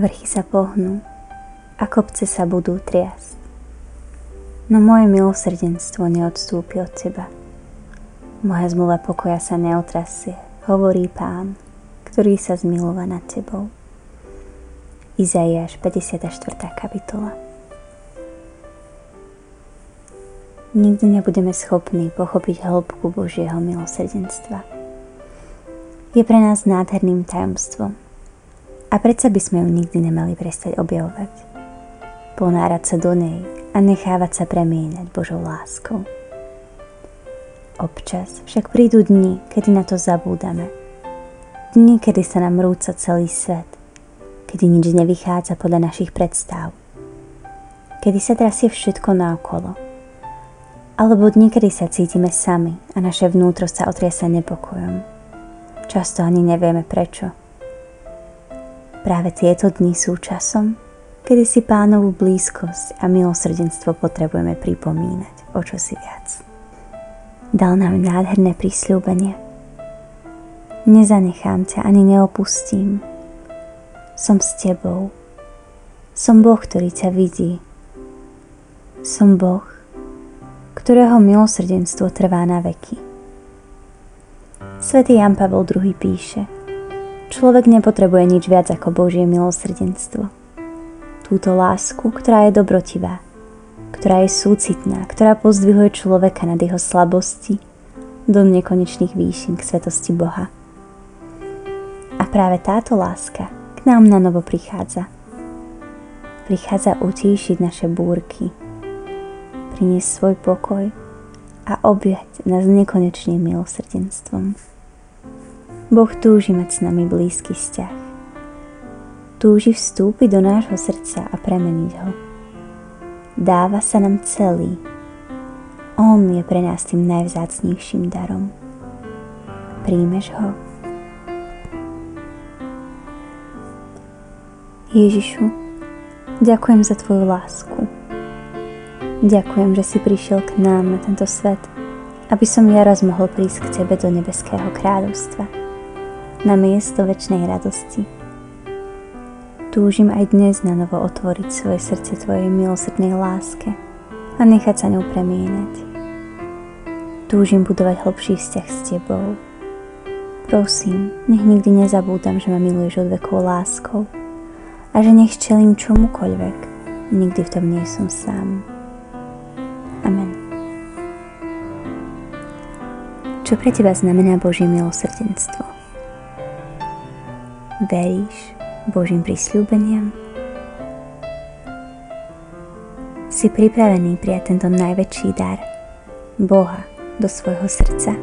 Vrchy sa pohnú a kopce sa budú triasť. No moje milosrdenstvo neodstúpi od teba. Moja zmluva pokoja sa neotrasie, hovorí pán, ktorý sa zmilova nad tebou. Izaiáš 54. kapitola Nikdy nebudeme schopní pochopiť hĺbku Božieho milosrdenstva. Je pre nás nádherným tajomstvom a predsa by sme ju nikdy nemali prestať objavovať. Ponárať sa do nej a nechávať sa premieňať Božou láskou. Občas však prídu dni, kedy na to zabúdame. Dni, kedy sa nám rúca celý svet, kedy nič nevychádza podľa našich predstav, kedy sa trasie všetko naokolo – alebo niekedy sa cítime sami a naše vnútro sa otriasa nepokojom. Často ani nevieme prečo. Práve tieto dni sú časom, kedy si pánovú blízkosť a milosrdenstvo potrebujeme pripomínať o čosi viac. Dal nám nádherné prísľúbenie. Nezanechám ťa ani neopustím. Som s tebou. Som Boh, ktorý ťa vidí. Som Boh, ktorého milosrdenstvo trvá na veky. Svetý Jan Pavel II píše, človek nepotrebuje nič viac ako Božie milosrdenstvo. Túto lásku, ktorá je dobrotivá, ktorá je súcitná, ktorá pozdvihuje človeka nad jeho slabosti do nekonečných výšin k svetosti Boha. A práve táto láska k nám na novo prichádza. Prichádza utíšiť naše búrky, priniesť svoj pokoj a objať nás nekonečným milosrdenstvom. Boh túži mať s nami blízky vzťah. Túži vstúpiť do nášho srdca a premeniť ho. Dáva sa nám celý. On je pre nás tým najvzácnejším darom. Príjmeš ho? Ježišu, ďakujem za Tvoju lásku Ďakujem, že si prišiel k nám na tento svet, aby som ja raz mohol prísť k Tebe do nebeského kráľovstva, na miesto väčšnej radosti. Túžim aj dnes na novo otvoriť svoje srdce Tvojej milosrdnej láske a nechať sa ňou premieňať. Túžim budovať hlbší vzťah s Tebou. Prosím, nech nikdy nezabúdam, že ma miluješ od vekov láskou a že nech čelím čomukoľvek, nikdy v tom nie som sám. Čo pre teba znamená Božie milosrdenstvo? Veríš Božím prisľúbeniam? Si pripravený prijať tento najväčší dar Boha do svojho srdca?